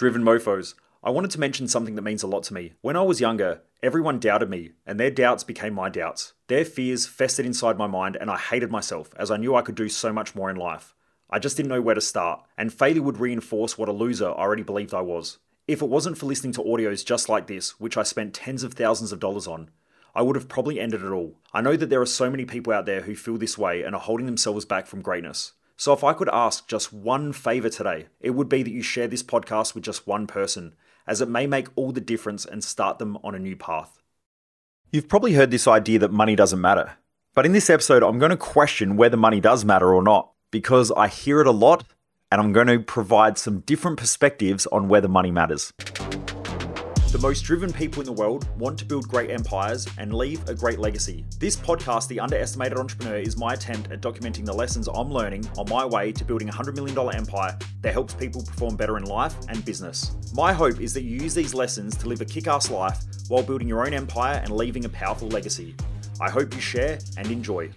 Driven Mofos. I wanted to mention something that means a lot to me. When I was younger, everyone doubted me, and their doubts became my doubts. Their fears festered inside my mind, and I hated myself as I knew I could do so much more in life. I just didn't know where to start, and failure would reinforce what a loser I already believed I was. If it wasn't for listening to audios just like this, which I spent tens of thousands of dollars on, I would have probably ended it all. I know that there are so many people out there who feel this way and are holding themselves back from greatness. So, if I could ask just one favor today, it would be that you share this podcast with just one person, as it may make all the difference and start them on a new path. You've probably heard this idea that money doesn't matter. But in this episode, I'm going to question whether money does matter or not, because I hear it a lot, and I'm going to provide some different perspectives on whether money matters. The most driven people in the world want to build great empires and leave a great legacy. This podcast, The Underestimated Entrepreneur, is my attempt at documenting the lessons I'm learning on my way to building a $100 million empire that helps people perform better in life and business. My hope is that you use these lessons to live a kick ass life while building your own empire and leaving a powerful legacy. I hope you share and enjoy.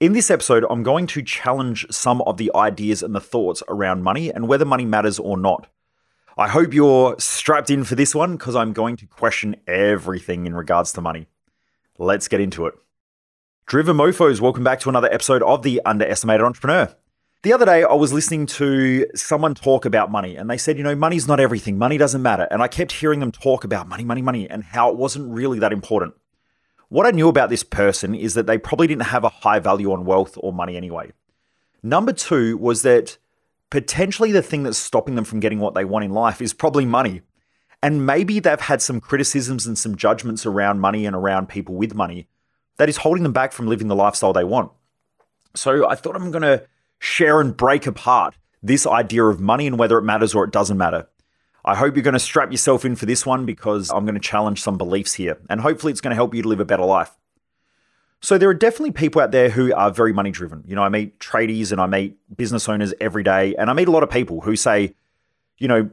In this episode, I'm going to challenge some of the ideas and the thoughts around money and whether money matters or not. I hope you're strapped in for this one because I'm going to question everything in regards to money. Let's get into it. Driven Mofos, welcome back to another episode of The Underestimated Entrepreneur. The other day, I was listening to someone talk about money, and they said, you know, money's not everything, money doesn't matter. And I kept hearing them talk about money, money, money, and how it wasn't really that important. What I knew about this person is that they probably didn't have a high value on wealth or money anyway. Number two was that potentially the thing that's stopping them from getting what they want in life is probably money. And maybe they've had some criticisms and some judgments around money and around people with money that is holding them back from living the lifestyle they want. So I thought I'm going to share and break apart this idea of money and whether it matters or it doesn't matter. I hope you're going to strap yourself in for this one because I'm going to challenge some beliefs here and hopefully it's going to help you to live a better life. So there are definitely people out there who are very money driven. You know, I meet tradies and I meet business owners every day, and I meet a lot of people who say, you know,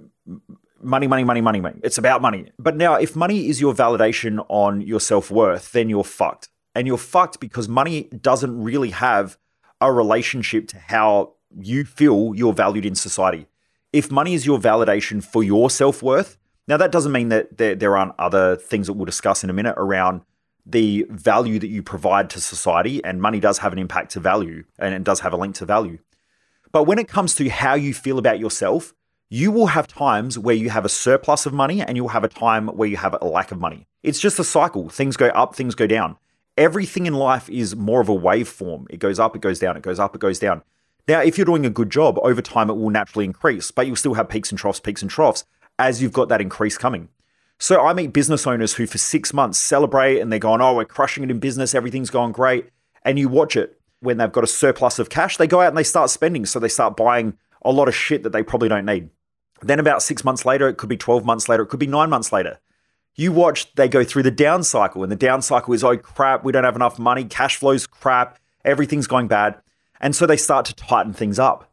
money, money, money, money, money. It's about money. But now, if money is your validation on your self worth, then you're fucked. And you're fucked because money doesn't really have a relationship to how you feel you're valued in society. If money is your validation for your self worth, now that doesn't mean that there, there aren't other things that we'll discuss in a minute around the value that you provide to society, and money does have an impact to value and it does have a link to value. But when it comes to how you feel about yourself, you will have times where you have a surplus of money and you'll have a time where you have a lack of money. It's just a cycle. Things go up, things go down. Everything in life is more of a waveform. It goes up, it goes down, it goes up, it goes down. Now, if you're doing a good job, over time it will naturally increase, but you'll still have peaks and troughs, peaks and troughs as you've got that increase coming. So I meet business owners who for six months celebrate and they're going, oh, we're crushing it in business, everything's going great. And you watch it when they've got a surplus of cash, they go out and they start spending. So they start buying a lot of shit that they probably don't need. Then about six months later, it could be 12 months later, it could be nine months later. You watch, they go through the down cycle, and the down cycle is, oh crap, we don't have enough money, cash flow's crap, everything's going bad. And so they start to tighten things up.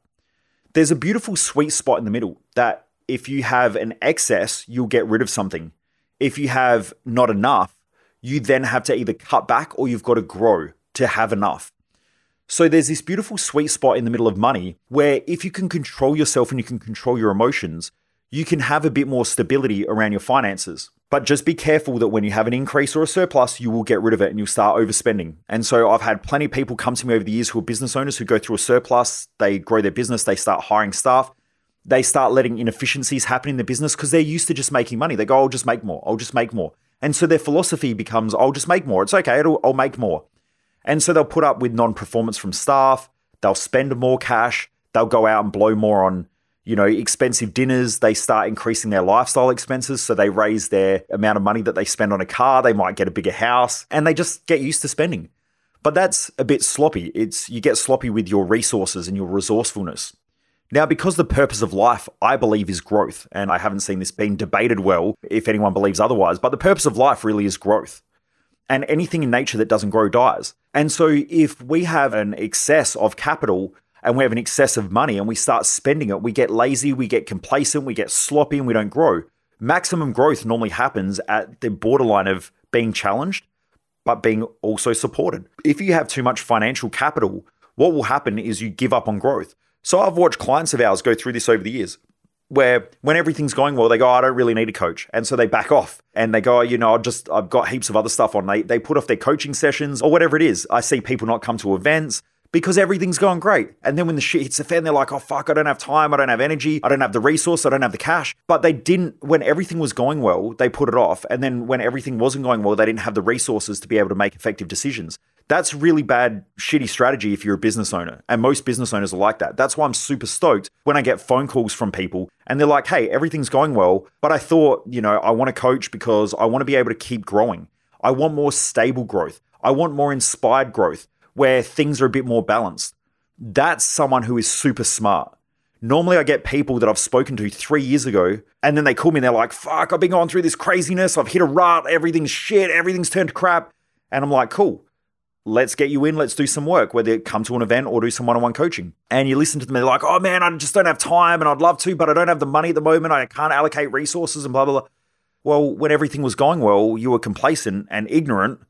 There's a beautiful sweet spot in the middle that if you have an excess, you'll get rid of something if you have not enough, you then have to either cut back or you've got to grow to have enough. So there's this beautiful sweet spot in the middle of money where if you can control yourself and you can control your emotions, you can have a bit more stability around your finances. But just be careful that when you have an increase or a surplus, you will get rid of it and you'll start overspending. And so I've had plenty of people come to me over the years who are business owners who go through a surplus, they grow their business, they start hiring staff, they start letting inefficiencies happen in the business because they're used to just making money. They go, I'll just make more. I'll just make more. And so their philosophy becomes, I'll just make more. It's okay. I'll make more. And so they'll put up with non-performance from staff. They'll spend more cash. They'll go out and blow more on, you know, expensive dinners. They start increasing their lifestyle expenses. So they raise their amount of money that they spend on a car. They might get a bigger house and they just get used to spending. But that's a bit sloppy. It's you get sloppy with your resources and your resourcefulness. Now, because the purpose of life, I believe, is growth, and I haven't seen this being debated well if anyone believes otherwise, but the purpose of life really is growth. And anything in nature that doesn't grow dies. And so, if we have an excess of capital and we have an excess of money and we start spending it, we get lazy, we get complacent, we get sloppy, and we don't grow. Maximum growth normally happens at the borderline of being challenged, but being also supported. If you have too much financial capital, what will happen is you give up on growth. So I've watched clients of ours go through this over the years. where when everything's going well, they go, oh, I don't really need a coach. And so they back off and they go, oh, you know, I've just, I've got heaps of other stuff on. They, they put off their coaching sessions or whatever it is. I see people not come to events because everything's going great. And then when the shit hits the fan, they're like, oh, fuck, I don't have time. I don't have energy. I don't have the resource. I don't have the cash. But they didn't, when everything was going well, they put it off. And then when everything wasn't going well, they didn't have the resources to be able to make effective decisions. That's really bad, shitty strategy if you're a business owner. And most business owners are like that. That's why I'm super stoked when I get phone calls from people and they're like, hey, everything's going well, but I thought, you know, I want to coach because I want to be able to keep growing. I want more stable growth. I want more inspired growth where things are a bit more balanced. That's someone who is super smart. Normally, I get people that I've spoken to three years ago, and then they call me and they're like, fuck, I've been going through this craziness. I've hit a rut. Everything's shit. Everything's turned crap. And I'm like, cool let's get you in, let's do some work, whether it come to an event or do some one on one coaching. And you listen to them, they're like, oh man, I just don't have time and I'd love to, but I don't have the money at the moment. I can't allocate resources and blah, blah, blah. Well, when everything was going well, you were complacent and ignorant.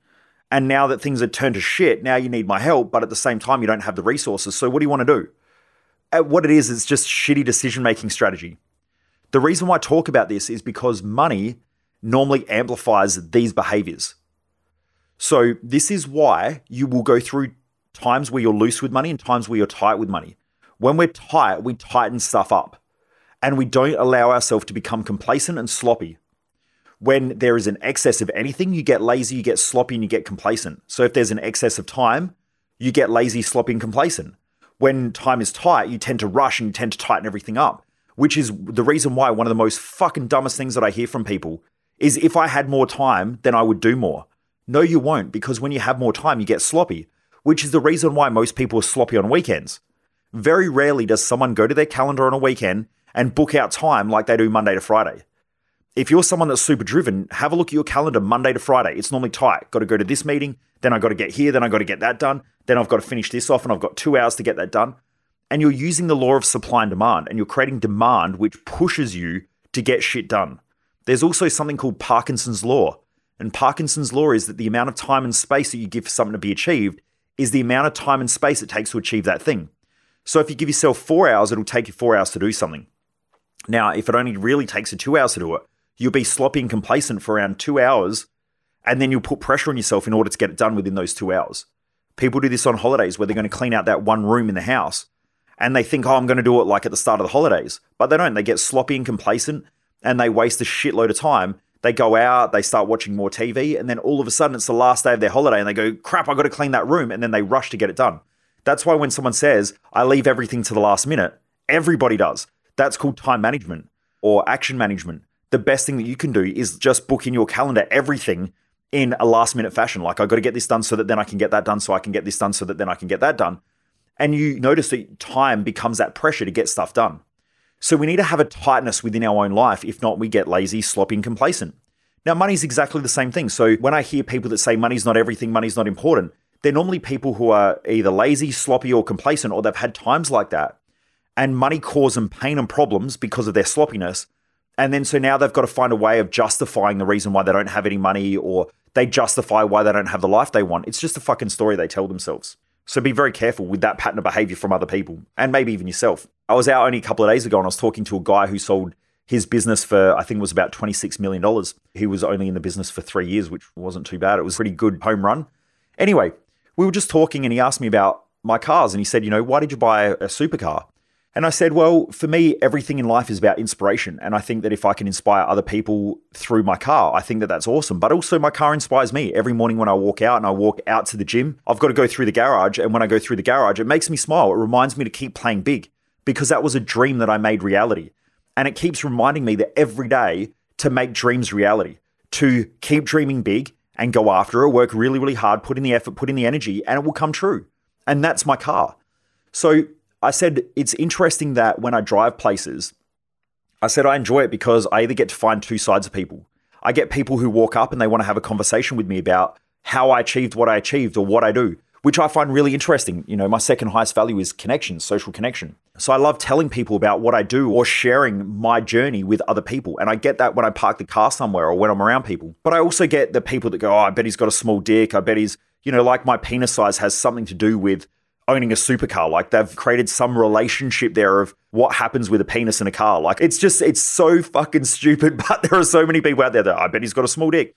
And now that things are turned to shit, now you need my help, but at the same time, you don't have the resources. So what do you want to do? Uh, what it is, it's just shitty decision making strategy. The reason why I talk about this is because money normally amplifies these behaviors. So this is why you will go through times where you're loose with money and times where you're tight with money. When we're tight, we tighten stuff up and we don't allow ourselves to become complacent and sloppy. When there is an excess of anything, you get lazy, you get sloppy, and you get complacent. So if there's an excess of time, you get lazy, sloppy, and complacent. When time is tight, you tend to rush and you tend to tighten everything up, which is the reason why one of the most fucking dumbest things that I hear from people is if I had more time, then I would do more. No, you won't, because when you have more time, you get sloppy, which is the reason why most people are sloppy on weekends. Very rarely does someone go to their calendar on a weekend and book out time like they do Monday to Friday. If you're someone that's super driven, have a look at your calendar Monday to Friday. It's normally tight. Got to go to this meeting, then I got to get here, then I got to get that done, then I've got to finish this off, and I've got two hours to get that done. And you're using the law of supply and demand, and you're creating demand which pushes you to get shit done. There's also something called Parkinson's Law. And Parkinson's law is that the amount of time and space that you give for something to be achieved is the amount of time and space it takes to achieve that thing. So if you give yourself four hours, it'll take you four hours to do something. Now, if it only really takes you two hours to do it, you'll be sloppy and complacent for around two hours, and then you'll put pressure on yourself in order to get it done within those two hours. People do this on holidays where they're going to clean out that one room in the house and they think, oh, I'm going to do it like at the start of the holidays. But they don't. They get sloppy and complacent and they waste a shitload of time they go out, they start watching more TV, and then all of a sudden it's the last day of their holiday and they go, crap, I got to clean that room. And then they rush to get it done. That's why when someone says, I leave everything to the last minute, everybody does. That's called time management or action management. The best thing that you can do is just book in your calendar everything in a last minute fashion. Like, I got to get this done so that then I can get that done, so I can get this done so that then I can get that done. And you notice that time becomes that pressure to get stuff done. So we need to have a tightness within our own life. If not, we get lazy, sloppy, and complacent. Now, money's exactly the same thing. So when I hear people that say money's not everything, money's not important, they're normally people who are either lazy, sloppy, or complacent, or they've had times like that. And money causes them pain and problems because of their sloppiness. And then so now they've got to find a way of justifying the reason why they don't have any money or they justify why they don't have the life they want. It's just a fucking story they tell themselves. So be very careful with that pattern of behavior from other people and maybe even yourself. I was out only a couple of days ago and I was talking to a guy who sold his business for, I think it was about $26 million. He was only in the business for three years, which wasn't too bad. It was a pretty good home run. Anyway, we were just talking and he asked me about my cars and he said, you know, why did you buy a supercar? And I said, well, for me, everything in life is about inspiration. And I think that if I can inspire other people through my car, I think that that's awesome. But also, my car inspires me. Every morning when I walk out and I walk out to the gym, I've got to go through the garage. And when I go through the garage, it makes me smile. It reminds me to keep playing big because that was a dream that I made reality. And it keeps reminding me that every day to make dreams reality, to keep dreaming big and go after it, work really, really hard, put in the effort, put in the energy, and it will come true. And that's my car. So I said, it's interesting that when I drive places, I said I enjoy it because I either get to find two sides of people. I get people who walk up and they want to have a conversation with me about how I achieved what I achieved or what I do, which I find really interesting. You know, my second highest value is connection, social connection. So I love telling people about what I do or sharing my journey with other people. And I get that when I park the car somewhere or when I'm around people. But I also get the people that go, oh, I bet he's got a small dick. I bet he's, you know, like my penis size has something to do with owning a supercar. Like they've created some relationship there of what happens with a penis in a car. Like it's just, it's so fucking stupid. But there are so many people out there that I bet he's got a small dick.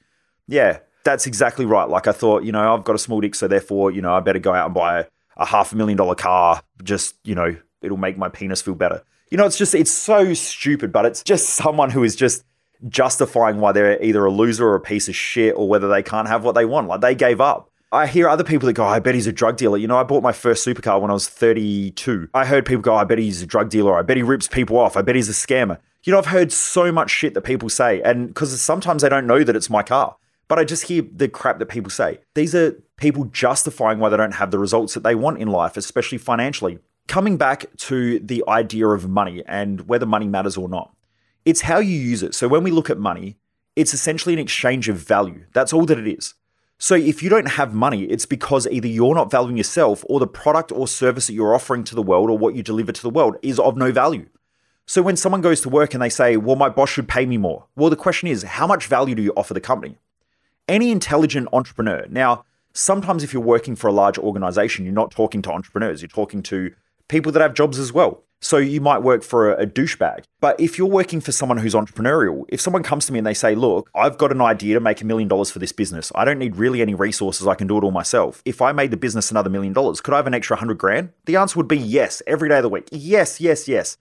Yeah, that's exactly right. Like I thought, you know, I've got a small dick, so therefore, you know, I better go out and buy a, a half a million dollar car. Just, you know, it'll make my penis feel better. You know, it's just, it's so stupid, but it's just someone who is just justifying why they're either a loser or a piece of shit or whether they can't have what they want. Like they gave up. I hear other people that go, I bet he's a drug dealer. You know, I bought my first supercar when I was 32. I heard people go, I bet he's a drug dealer. I bet he rips people off. I bet he's a scammer. You know, I've heard so much shit that people say, and because sometimes they don't know that it's my car, but I just hear the crap that people say. These are people justifying why they don't have the results that they want in life, especially financially. Coming back to the idea of money and whether money matters or not, it's how you use it. So when we look at money, it's essentially an exchange of value. That's all that it is. So if you don't have money, it's because either you're not valuing yourself or the product or service that you're offering to the world or what you deliver to the world is of no value. So when someone goes to work and they say, well, my boss should pay me more, well, the question is, how much value do you offer the company? Any intelligent entrepreneur, now, sometimes if you're working for a large organization, you're not talking to entrepreneurs, you're talking to people that have jobs as well. So you might work for a, a, douchebag. But if you're working for someone who's entrepreneurial, if someone comes to me and they say, look, I've got an idea to make a million dollars for this business. I don't need really any resources. I can do it all myself. If I made the business another million dollars, could I have an extra hundred grand? The answer would be yes, every day of the week. Yes, yes, yes.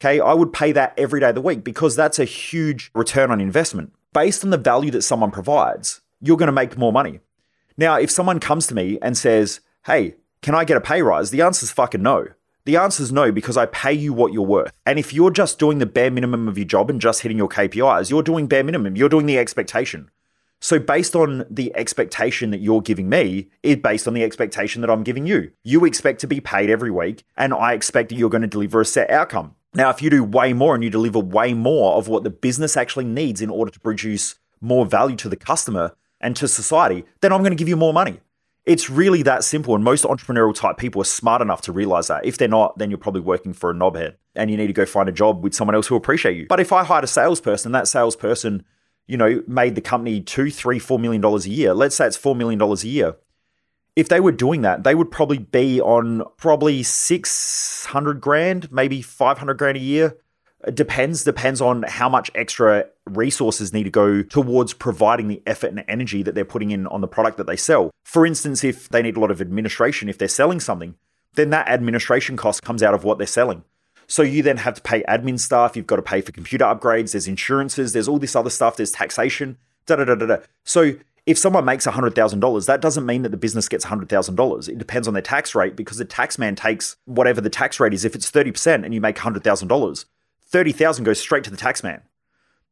Okay, I would pay that every day of the week because that's a huge return on investment. Based on the value that someone provides, you're going to make more money. Now, if someone comes to me and says, hey, can I get a pay rise? The answer is fucking no. The answer is no, because I pay you what you're worth. And if you're just doing the bare minimum of your job and just hitting your KPIs, you're doing bare minimum. You're doing the expectation. So, based on the expectation that you're giving me, is based on the expectation that I'm giving you. You expect to be paid every week, and I expect that you're going to deliver a set outcome. Now, if you do way more and you deliver way more of what the business actually needs in order to produce more value to the customer and to society, then I'm going to give you more money. It's really that simple. And most entrepreneurial type people are smart enough to realize that. If they're not, then you're probably working for a knobhead and you need to go find a job with someone else who appreciate you. But if I hired a salesperson, that salesperson, you know, made the company two, three, four million dollars a year. Let's say it's four million dollars a year. If they were doing that, they would probably be on probably 600 grand, maybe 500 grand a year depends depends on how much extra resources need to go towards providing the effort and energy that they're putting in on the product that they sell. For instance, if they need a lot of administration if they're selling something, then that administration cost comes out of what they're selling. So you then have to pay admin staff, you've got to pay for computer upgrades, there's insurances, there's all this other stuff, there's taxation, da da da da da. So if someone makes $100,000, that doesn't mean that the business gets $100,000. It depends on their tax rate because the tax man takes whatever the tax rate is. If it's 30% and you make $100,000, 30,000 goes straight to the taxman.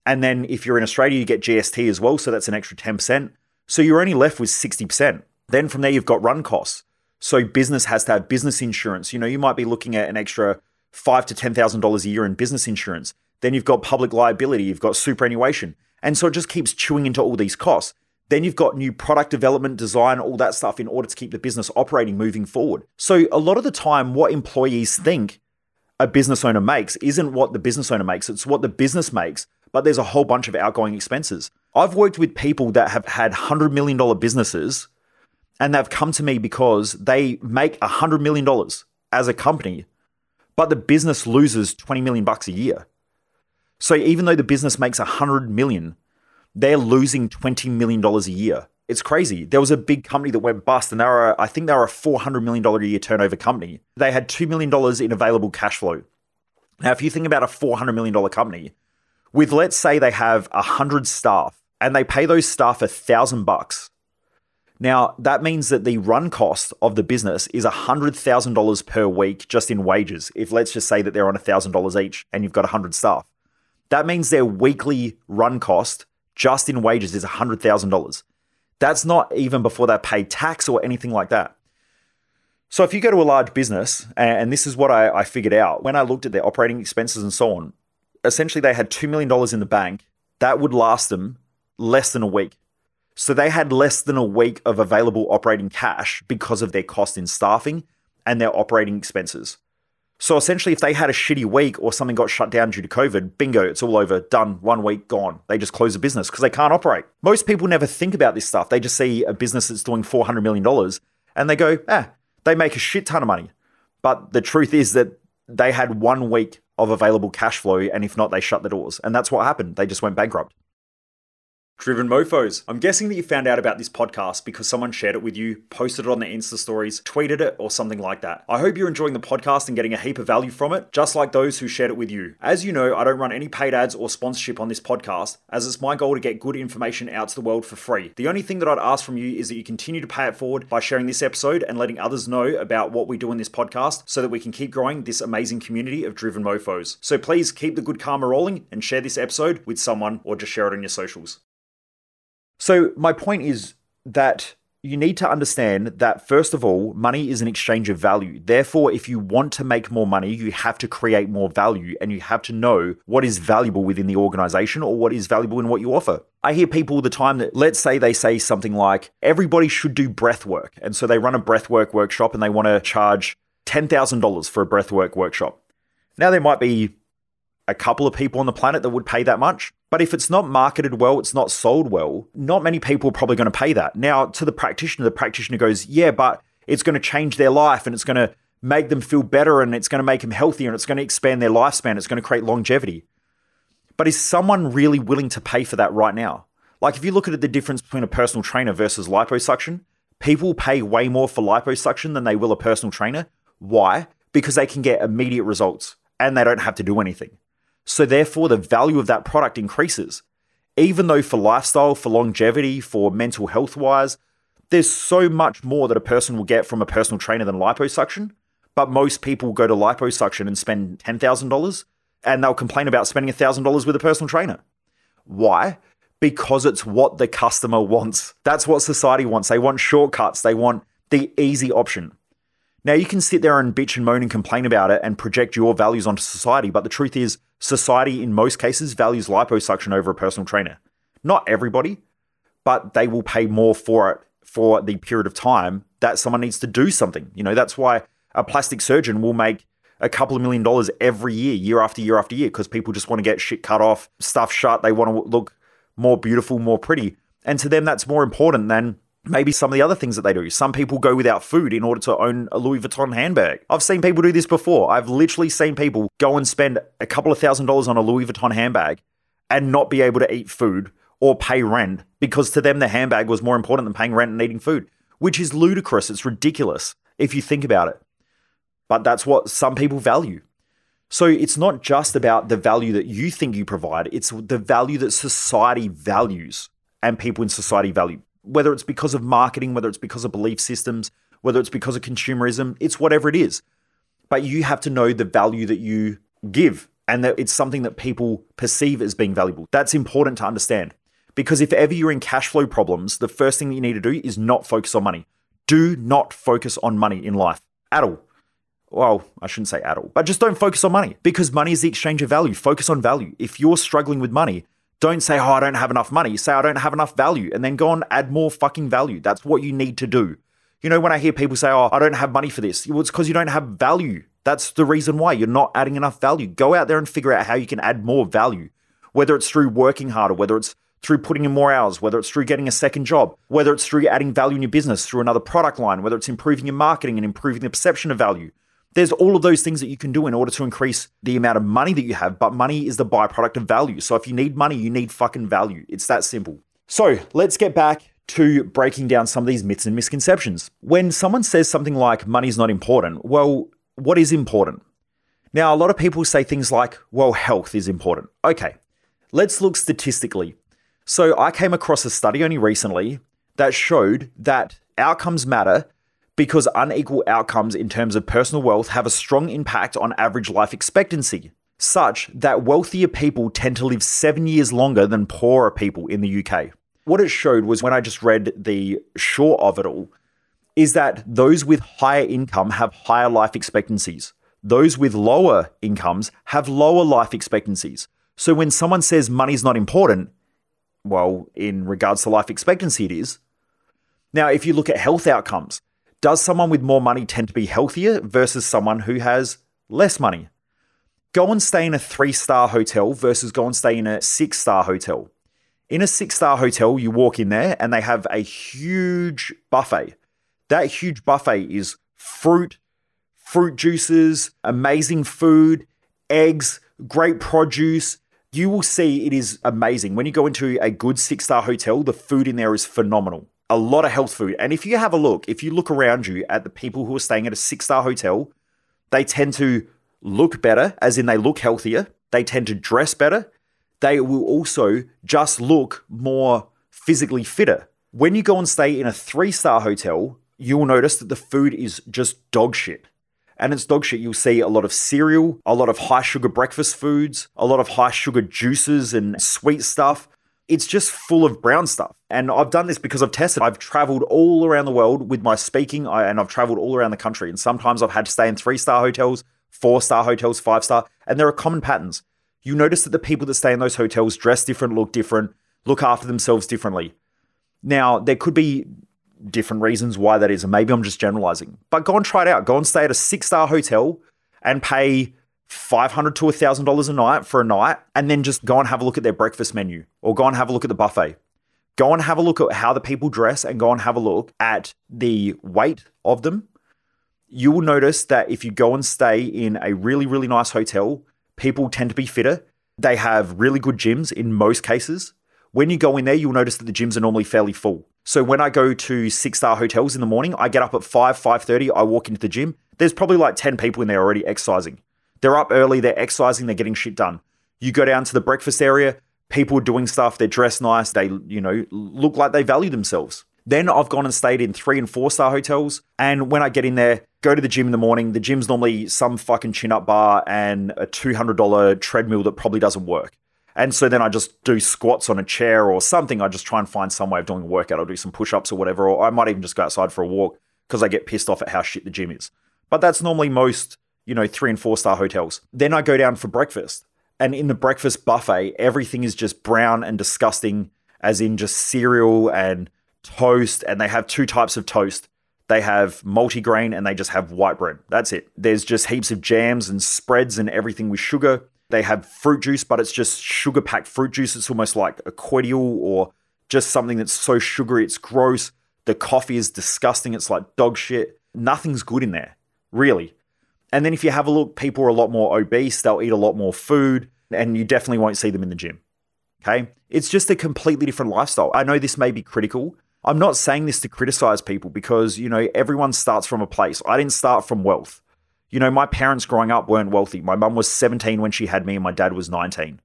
And then if you're in Australia, you get GST as well. So that's an extra 10%. So you're only left with 60%. Then from there, you've got run costs. So business has to have business insurance. You know, you might be looking at an extra five to $10,000 a year in business insurance. Then you've got public liability, you've got superannuation. And so it just keeps chewing into all these costs. Then you've got new product development, design, all that stuff in order to keep the business operating moving forward. So a lot of the time, what employees think a business owner makes isn't what the business owner makes, it's what the business makes, but there's a whole bunch of outgoing expenses. I've worked with people that have had $100 million businesses and they've come to me because they make $100 million as a company, but the business loses 20 million bucks a year. So even though the business makes 100 million, they're losing 20 million dollars a year. It's crazy. There was a big company that went bust, and they were, I think they were a $400 million a year turnover company. They had $2 million in available cash flow. Now, if you think about a $400 million company, with let's say they have 100 staff and they pay those staff a thousand bucks. Now, that means that the run cost of the business is $100,000 per week just in wages. If let's just say that they're on $1,000 each and you've got 100 staff, that means their weekly run cost just in wages is $100,000. That's not even before they pay tax or anything like that. So if you go to a large business, and this is what I, I figured out when I looked at their operating expenses and so on, essentially they had $2 million in the bank. That would last them less than a week. So they had less than a week of available operating cash because of their cost in staffing and their operating expenses. So essentially, if they had a shitty week or something got shut down due to COVID, bingo, it's all over, done, one week, gone. They just close the business because they can't operate. Most people never think about this stuff. They just see a business that's doing $400 million and they go, ah, They make a shit ton of money. But the truth is that they had one week of available cash flow, and if not, they shut the doors. And that's what happened. They just went bankrupt. Driven Mofos. I'm guessing that you found out about this podcast because someone shared it with you, posted it on their Insta stories, tweeted it, or something like that. I hope you're enjoying the podcast and getting a heap of value from it, just like those who shared it with you. As you know, I don't run any paid ads or sponsorship on this podcast, as it's my goal to get good information out to the world for free. The only thing that I'd ask from you is that you continue to pay it forward by sharing this episode and letting others know about what we do in this podcast so that we can keep growing this amazing community of driven mofos. So please keep the good karma rolling and share this episode with someone or just share it on your socials. So, my point is that you need to understand that, first of all, money is an exchange of value. Therefore, if you want to make more money, you have to create more value and you have to know what is valuable within the organization or what is valuable in what you offer. I hear people all the time that, let's say, they say something like, everybody should do breath work. And so they run a breath work workshop and they want to charge $10,000 for a breath work workshop. Now, there might be a couple of people on the planet that would pay that much. But if it's not marketed well, it's not sold well, not many people are probably going to pay that. Now, to the practitioner, the practitioner goes, Yeah, but it's going to change their life and it's going to make them feel better and it's going to make them healthier and it's going to expand their lifespan. It's going to create longevity. But is someone really willing to pay for that right now? Like, if you look at the difference between a personal trainer versus liposuction, people pay way more for liposuction than they will a personal trainer. Why? Because they can get immediate results and they don't have to do anything. So, therefore, the value of that product increases. Even though for lifestyle, for longevity, for mental health wise, there's so much more that a person will get from a personal trainer than liposuction. But most people go to liposuction and spend $10,000 and they'll complain about spending $1,000 with a personal trainer. Why? Because it's what the customer wants. That's what society wants. They want shortcuts, they want the easy option. Now, you can sit there and bitch and moan and complain about it and project your values onto society, but the truth is, Society, in most cases, values liposuction over a personal trainer. Not everybody, but they will pay more for it for the period of time that someone needs to do something. You know, that's why a plastic surgeon will make a couple of million dollars every year, year after year after year, because people just want to get shit cut off, stuff shut. They want to look more beautiful, more pretty. And to them, that's more important than maybe some of the other things that they do. Some people go without food in order to own a Louis Vuitton handbag. I've seen people do this before. I've literally seen people go and spend a couple of thousand dollars on a Louis Vuitton handbag and not be able to eat food or pay rent because to them the handbag was more important than paying rent and eating food, which is ludicrous. It's ridiculous if you think about it. But that's what some people value. So it's not just about the value that you think you provide, it's the value that society values and people in society value whether it's because of marketing, whether it's because of belief systems, whether it's because of consumerism, it's whatever it is. But you have to know the value that you give and that it's something that people perceive as being valuable. That's important to understand. Because if ever you're in cash flow problems, the first thing that you need to do is not focus on money. Do not focus on money in life at all. Well, I shouldn't say at all, but just don't focus on money because money is the exchange of value. Focus on value. If you're struggling with money, don't say, oh, I don't have enough money. Say, I don't have enough value. And then go and add more fucking value. That's what you need to do. You know, when I hear people say, oh, I don't have money for this, well, it's because you don't have value. That's the reason why you're not adding enough value. Go out there and figure out how you can add more value, whether it's through working harder, whether it's through putting in more hours, whether it's through getting a second job, whether it's through adding value in your business through another product line, whether it's improving your marketing and improving the perception of value. There's all of those things that you can do in order to increase the amount of money that you have, but money is the byproduct of value. So if you need money, you need fucking value. It's that simple. So let's get back to breaking down some of these myths and misconceptions. When someone says something like money's not important, well, what is important? Now, a lot of people say things like, well, health is important. Okay, let's look statistically. So I came across a study only recently that showed that outcomes matter because unequal outcomes in terms of personal wealth have a strong impact on average life expectancy, such that wealthier people tend to live seven years longer than poorer people in the UK. What it showed was when I just read the short of it all, is that those with higher income have higher life expectancies. Those with lower incomes have lower life expectancies. So when someone says money's not important, well, in regards to life expectancy, it is. Now, if you look at health outcomes, does someone with more money tend to be healthier versus someone who has less money? Go and stay in a three star hotel versus go and stay in a six star hotel. In a six star hotel, you walk in there and they have a huge buffet. That huge buffet is fruit, fruit juices, amazing food, eggs, great produce. You will see it is amazing. When you go into a good six star hotel, the food in there is phenomenal. A lot of health food. And if you have a look, if you look around you at the people who are staying at a six star hotel, they tend to look better, as in they look healthier. They tend to dress better. They will also just look more physically fitter. When you go and stay in a three star hotel, you will notice that the food is just dog shit. And it's dog shit. You'll see a lot of cereal, a lot of high sugar breakfast foods, a lot of high sugar juices and sweet stuff. It's just full of brown stuff. And I've done this because I've tested. I've traveled all around the world with my speaking, and I've traveled all around the country. And sometimes I've had to stay in three star hotels, four star hotels, five star, and there are common patterns. You notice that the people that stay in those hotels dress different, look different, look after themselves differently. Now, there could be different reasons why that is, and maybe I'm just generalizing. But go and try it out. Go and stay at a six star hotel and pay 500 to $1,000 a night for a night, and then just go and have a look at their breakfast menu or go and have a look at the buffet. Go and have a look at how the people dress and go and have a look at the weight of them. You will notice that if you go and stay in a really, really nice hotel, people tend to be fitter. They have really good gyms in most cases. When you go in there, you'll notice that the gyms are normally fairly full. So when I go to six star hotels in the morning, I get up at 5, 5.30, I walk into the gym. There's probably like 10 people in there already exercising. They're up early, they're exercising, they're getting shit done. You go down to the breakfast area, people are doing stuff, they're dressed nice, they, you know, look like they value themselves. Then I've gone and stayed in three and four star hotels. And when I get in there, go to the gym in the morning, the gym's normally some fucking chin up bar and a $200 treadmill that probably doesn't work. And so then I just do squats on a chair or something. I just try and find some way of doing a workout. I'll do some push ups or whatever. Or I might even just go outside for a walk because I get pissed off at how shit the gym is. But that's normally most, you know, three and four star hotels. Then I go down for breakfast. And in the breakfast buffet, everything is just brown and disgusting, as in just cereal and toast. And they have two types of toast they have multigrain and they just have white bread. That's it. There's just heaps of jams and spreads and everything with sugar. They have fruit juice, but it's just sugar packed fruit juice. It's almost like a cordial or just something that's so sugary it's gross. The coffee is disgusting. It's like dog shit. Nothing's good in there, really. And then if you have a look, people are a lot more obese. They'll eat a lot more food, and you definitely won't see them in the gym. Okay. It's just a completely different lifestyle. I know this may be critical. I'm not saying this to criticize people because, you know, everyone starts from a place. I didn't start from wealth. You know, my parents growing up weren't wealthy. My mum was 17 when she had me, and my dad was 19.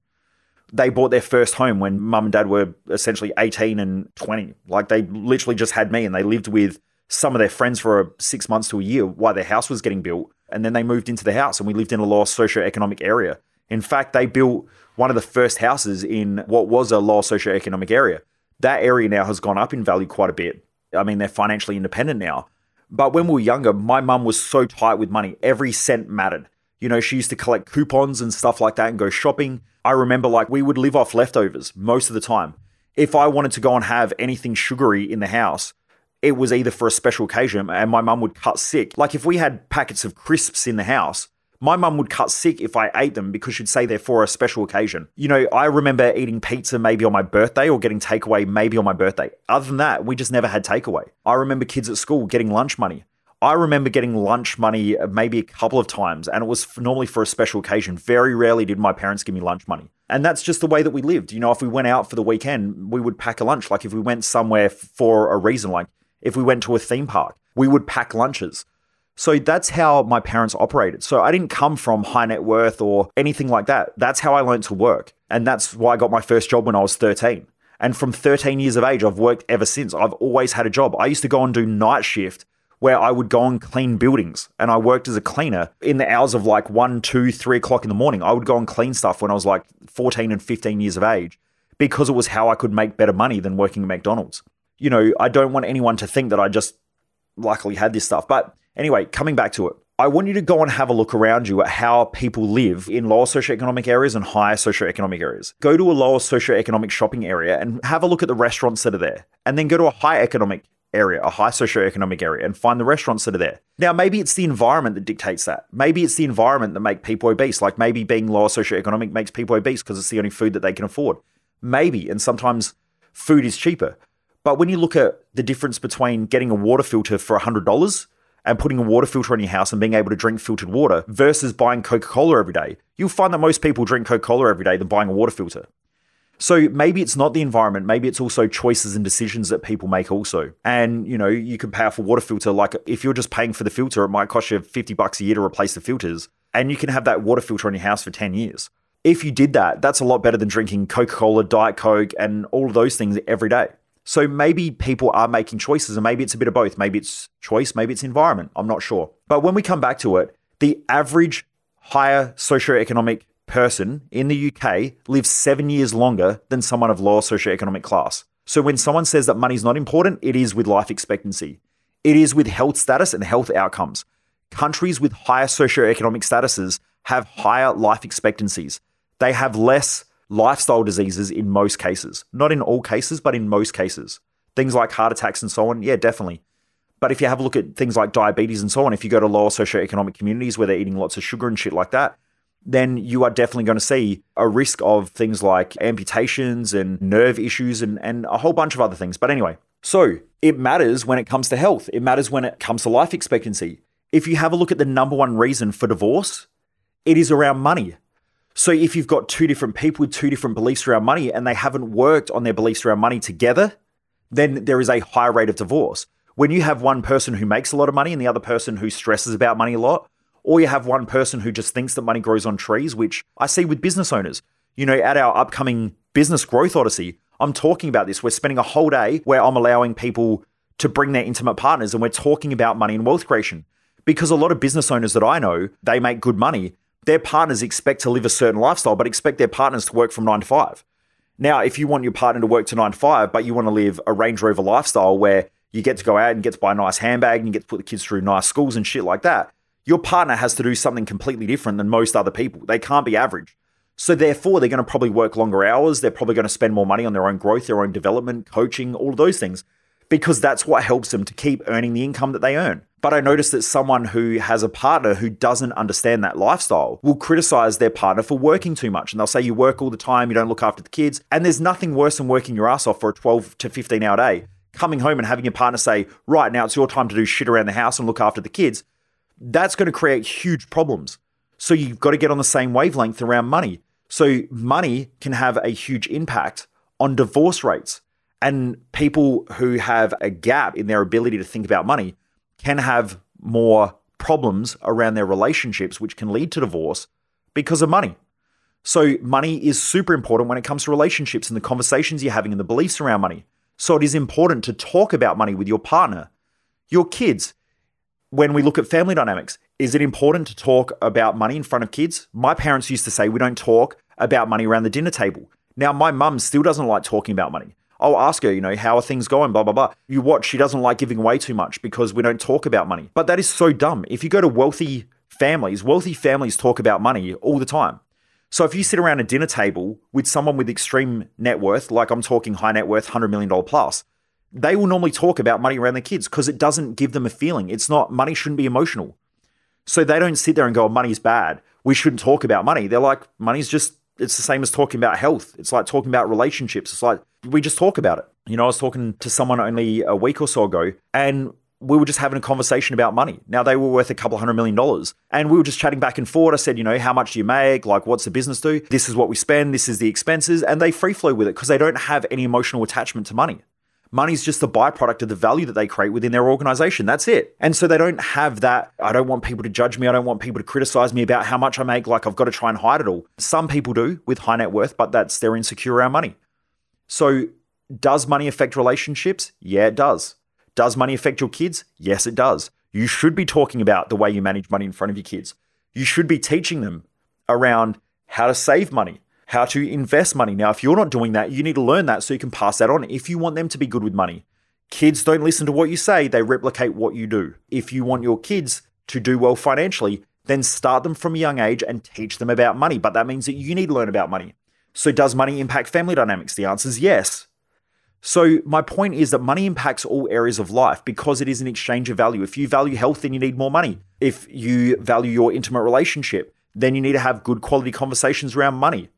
They bought their first home when mum and dad were essentially 18 and 20. Like they literally just had me, and they lived with some of their friends for six months to a year while their house was getting built. And then they moved into the house, and we lived in a low socioeconomic area. In fact, they built one of the first houses in what was a low socioeconomic area. That area now has gone up in value quite a bit. I mean, they're financially independent now. But when we were younger, my mum was so tight with money. Every cent mattered. You know, she used to collect coupons and stuff like that and go shopping. I remember like we would live off leftovers most of the time. If I wanted to go and have anything sugary in the house, it was either for a special occasion and my mum would cut sick. Like if we had packets of crisps in the house, my mum would cut sick if I ate them because she'd say they're for a special occasion. You know, I remember eating pizza maybe on my birthday or getting takeaway maybe on my birthday. Other than that, we just never had takeaway. I remember kids at school getting lunch money. I remember getting lunch money maybe a couple of times, and it was normally for a special occasion. Very rarely did my parents give me lunch money. And that's just the way that we lived. You know, if we went out for the weekend, we would pack a lunch. Like if we went somewhere for a reason, like if we went to a theme park, we would pack lunches. So that's how my parents operated. So I didn't come from high net worth or anything like that. That's how I learned to work. And that's why I got my first job when I was 13. And from 13 years of age, I've worked ever since. I've always had a job. I used to go and do night shift where I would go and clean buildings. And I worked as a cleaner in the hours of like one, two, three o'clock in the morning. I would go and clean stuff when I was like 14 and 15 years of age because it was how I could make better money than working at McDonald's. You know, I don't want anyone to think that I just luckily had this stuff. But Anyway, coming back to it. I want you to go and have a look around you at how people live in lower socioeconomic areas and higher socioeconomic areas. Go to a lower socioeconomic shopping area and have a look at the restaurants that are there. And then go to a high economic area, a high socioeconomic area, and find the restaurants that are there. Now, maybe it's the environment that dictates that. Maybe it's the environment that makes people obese. Like maybe being lower socioeconomic makes people obese because it's the only food that they can afford. Maybe, and sometimes food is cheaper. But when you look at the difference between getting a water filter for $100 and putting a water filter in your house and being able to drink filtered water versus buying Coca Cola every day, you'll find that most people drink Coca Cola every day than buying a water filter. So maybe it's not the environment, maybe it's also choices and decisions that people make also. And you know, you can pay off a water filter like if you're just paying for the filter, it might cost you 50 bucks a year to replace the filters and you can have that water filter in your house for 10 years. If you did that, that's a lot better than drinking Coca-Cola, Diet Coke and all of those things every day. So maybe people are making choices and maybe it's a bit of both. Maybe it's choice, maybe it's environment. I'm not sure. But when we come back to it, the average higher socioeconomic person in the UK lives seven years longer than someone of lower socioeconomic class. So when someone says that money's not important, it is with life expectancy. It is with health status and health outcomes. Countries with higher socioeconomic statuses have higher life expectancies. They have less lifestyle diseases in most cases. Not in all cases, but in most cases. Things like heart attacks and so on, yeah, definitely. But if you have a look at things like diabetes and so on, if you go to lower socioeconomic communities where they're eating lots of sugar and shit like that, then you are definitely going to see a risk of things like amputations and nerve issues and, and a whole bunch of other things. But anyway, so it matters when it comes to health, it matters when it comes to life expectancy. If you have a look at the number one reason for divorce, it is around money. So if you've got two different people with two different beliefs around money and they haven't worked on their beliefs around money together, then there is a high rate of divorce. When you have one person who makes a lot of money and the other person who stresses about money a lot, or you have one person who just thinks that money grows on trees, which I see with business owners. You know, at our upcoming business growth odyssey, I'm talking about this. We're spending a whole day where I'm allowing people to bring their intimate partners and we're talking about money and wealth creation. Because a lot of business owners that I know, they make good money. Their partners expect to live a certain lifestyle, but expect their partners to work from nine to five. Now, if you want your partner to work to nine to five, but you want to live a Range Rover lifestyle where you get to go out and get to buy a nice handbag and you get to put the kids through nice schools and shit like that, your partner has to do something completely different than most other people. They can't be average. So, therefore, they're going to probably work longer hours. They're probably going to spend more money on their own growth, their own development, coaching, all of those things, because that's what helps them to keep earning the income that they earn. But I noticed that someone who has a partner who doesn't understand that lifestyle will criticize their partner for working too much. And they'll say, You work all the time, you don't look after the kids. And there's nothing worse than working your ass off for a 12 to 15 hour day. Coming home and having your partner say, Right now, it's your time to do shit around the house and look after the kids that's going to create huge problems. So you've got to get on the same wavelength around money. So money can have a huge impact on divorce rates. And people who have a gap in their ability to think about money can have more problems around their relationships, which can lead to divorce because of money. So, money is super important when it comes to relationships and the conversations you're having and the beliefs around money. So, it is important to talk about money with your partner, your kids when we look at family dynamics, is it important to talk about money in front of kids? My parents used to say we don't talk about money around the dinner table. Now, my mum still doesn't like talking about money. I'll ask her, you know, how are things going, blah, blah, blah. You watch, she doesn't like giving away too much because we don't talk about money. But that is so dumb. If you go to wealthy families, wealthy families talk about money all the time. So if you sit around a dinner table with someone with extreme net worth, like I'm talking high net worth, $100 million plus, they will normally talk about money around their kids because it doesn't give them a feeling. It's not, money shouldn't be emotional. So they don't sit there and go, oh, money's bad. We shouldn't talk about money. They're like, money's just, it's the same as talking about health. It's like talking about relationships. It's like, we just talk about it. You know, I was talking to someone only a week or so ago and we were just having a conversation about money. Now they were worth a couple hundred million dollars. And we were just chatting back and forth. I said, you know, how much do you make? Like, what's the business do? This is what we spend. This is the expenses. And they free flow with it because they don't have any emotional attachment to money. Money's just the byproduct of the value that they create within their organization. That's it. And so they don't have that. I don't want people to judge me. I don't want people to criticize me about how much I make. Like I've got to try and hide it all. Some people do with high net worth, but that's they're insecure around money. So does money affect relationships? Yeah, it does. Does money affect your kids? Yes, it does. You should be talking about the way you manage money in front of your kids. You should be teaching them around how to save money, how to invest money. Now, if you're not doing that, you need to learn that so you can pass that on if you want them to be good with money. Kids don't listen to what you say, they replicate what you do. If you want your kids to do well financially, then start them from a young age and teach them about money. But that means that you need to learn about money. So, does money impact family dynamics? The answer is yes. So, my point is that money impacts all areas of life because it is an exchange of value. If you value health, then you need more money. If you value your intimate relationship, then you need to have good quality conversations around money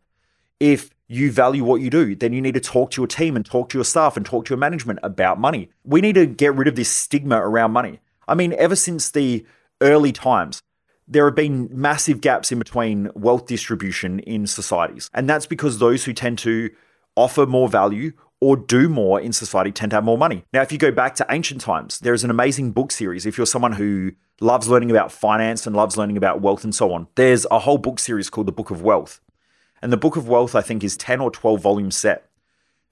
if you value what you do, then you need to talk to your team and talk to your staff and talk to your management about money. We need to get rid of this stigma around money. I mean, ever since the early times, there have been massive gaps in between wealth distribution in societies. And that's because those who tend to offer more value or do more in society tend to have more money. Now, if you go back to ancient times, there's an amazing book series. If you're someone who loves learning about finance and loves learning about wealth and so on, there's a whole book series called The Book of Wealth. And the Book of Wealth, I think, is 10 or 12 volume set.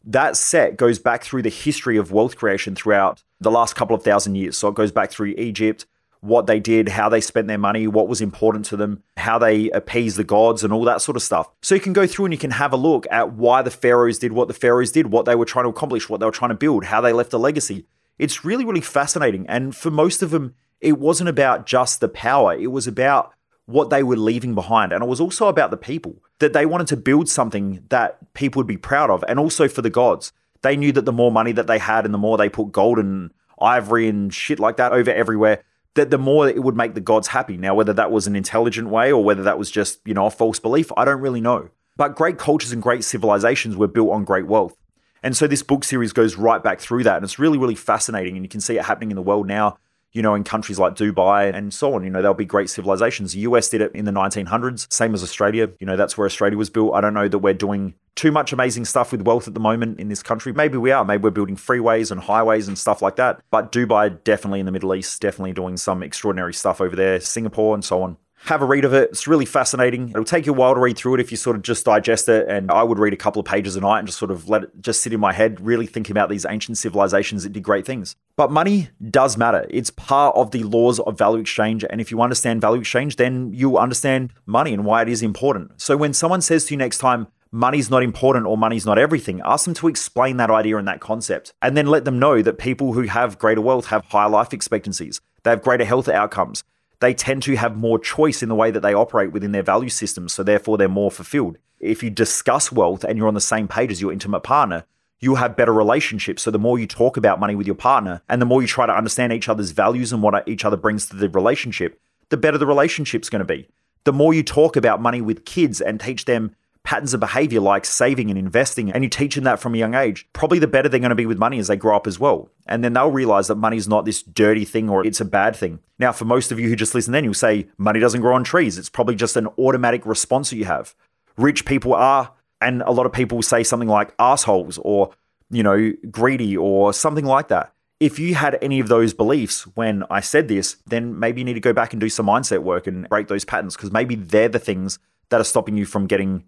That set goes back through the history of wealth creation throughout the last couple of thousand years. So it goes back through Egypt, what they did, how they spent their money, what was important to them, how they appeased the gods, and all that sort of stuff. So you can go through and you can have a look at why the pharaohs did what the pharaohs did, what they were trying to accomplish, what they were trying to build, how they left a legacy. It's really, really fascinating. And for most of them, it wasn't about just the power, it was about what they were leaving behind. And it was also about the people, that they wanted to build something that people would be proud of, and also for the gods. They knew that the more money that they had and the more they put gold and ivory and shit like that over everywhere, that the more it would make the gods happy. Now, whether that was an intelligent way or whether that was just, you know, a false belief, I don't really know. But great cultures and great civilizations were built on great wealth. And so this book series goes right back through that. And it's really, really fascinating. And you can see it happening in the world now, you know, in countries like Dubai and so on. You know, there'll be great civilizations. The US did it in the 1900s, same as Australia. You know, that's where Australia was built. I don't know that we're doing too much amazing stuff with wealth at the moment in this country. Maybe we are. Maybe we're building freeways and highways and stuff like that. But Dubai, definitely in the Middle East, definitely doing some extraordinary stuff over there. Singapore and so on. Have a read of it. It's really fascinating. It'll take you a while to read through it if you sort of just digest it. And I would read a couple of pages a night and just sort of let it just sit in my head, really thinking about these ancient civilizations that did great things. But money does matter. It's part of the laws of value exchange. And if you understand value exchange, then you understand money and why it is important. So when someone says to you next time, money's not important or money's not everything, ask them to explain that idea and that concept. And then let them know that people who have greater wealth have higher life expectancies, they have greater health outcomes. They tend to have more choice in the way that they operate within their value systems, so therefore they're more fulfilled. If you discuss wealth and you're on the same page as your intimate partner, you'll have better relationships. So the more you talk about money with your partner and the more you try to understand each other's values and what each other brings to the relationship, the better the relationship's going to be. The more you talk about money with kids and teach them patterns of behavior like saving and investing, and you teach them that from a young age, probably the better they're going to be with money as they grow up as well. And then they'll realize that money is not this dirty thing or it's a bad thing. Now, for most of you who just listen, then you'll say money doesn't grow on trees. It's probably just an automatic response that you have. Rich people are, and a lot of people say something like assholes or, you know, greedy or something like that. If you had any of those beliefs when I said this, then maybe you need to go back and do some mindset work and break those patterns because maybe they're the things that are stopping you from getting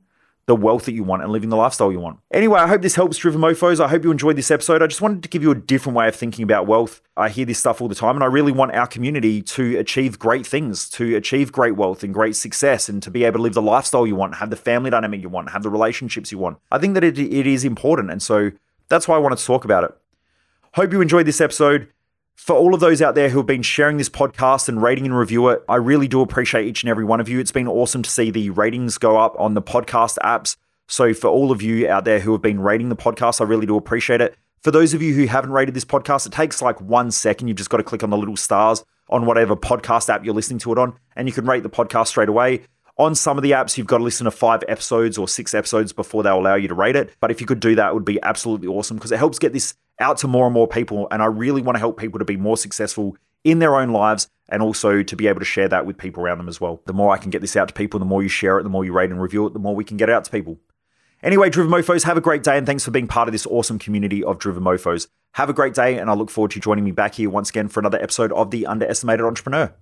the wealth that you want and living the lifestyle you want. Anyway, I hope this helps, Driven Mofos. I hope you enjoyed this episode. I just wanted to give you a different way of thinking about wealth. I hear this stuff all the time, and I really want our community to achieve great things, to achieve great wealth and great success, and to be able to live the lifestyle you want, have the family dynamic you want, have the relationships you want. I think that it, it is important, and so that's why I wanted to talk about it. Hope you enjoyed this episode. For all of those out there who have been sharing this podcast and rating and review it, I really do appreciate each and every one of you. It's been awesome to see the ratings go up on the podcast apps. So, for all of you out there who have been rating the podcast, I really do appreciate it. For those of you who haven't rated this podcast, it takes like one second. You've just got to click on the little stars on whatever podcast app you're listening to it on, and you can rate the podcast straight away. On some of the apps, you've got to listen to five episodes or six episodes before they'll allow you to rate it. But if you could do that, it would be absolutely awesome because it helps get this out to more and more people. And I really want to help people to be more successful in their own lives and also to be able to share that with people around them as well. The more I can get this out to people, the more you share it, the more you rate and review it, the more we can get out to people. Anyway, Driven Mofos, have a great day and thanks for being part of this awesome community of Driven Mofos. Have a great day, and I look forward to joining me back here once again for another episode of The Underestimated Entrepreneur.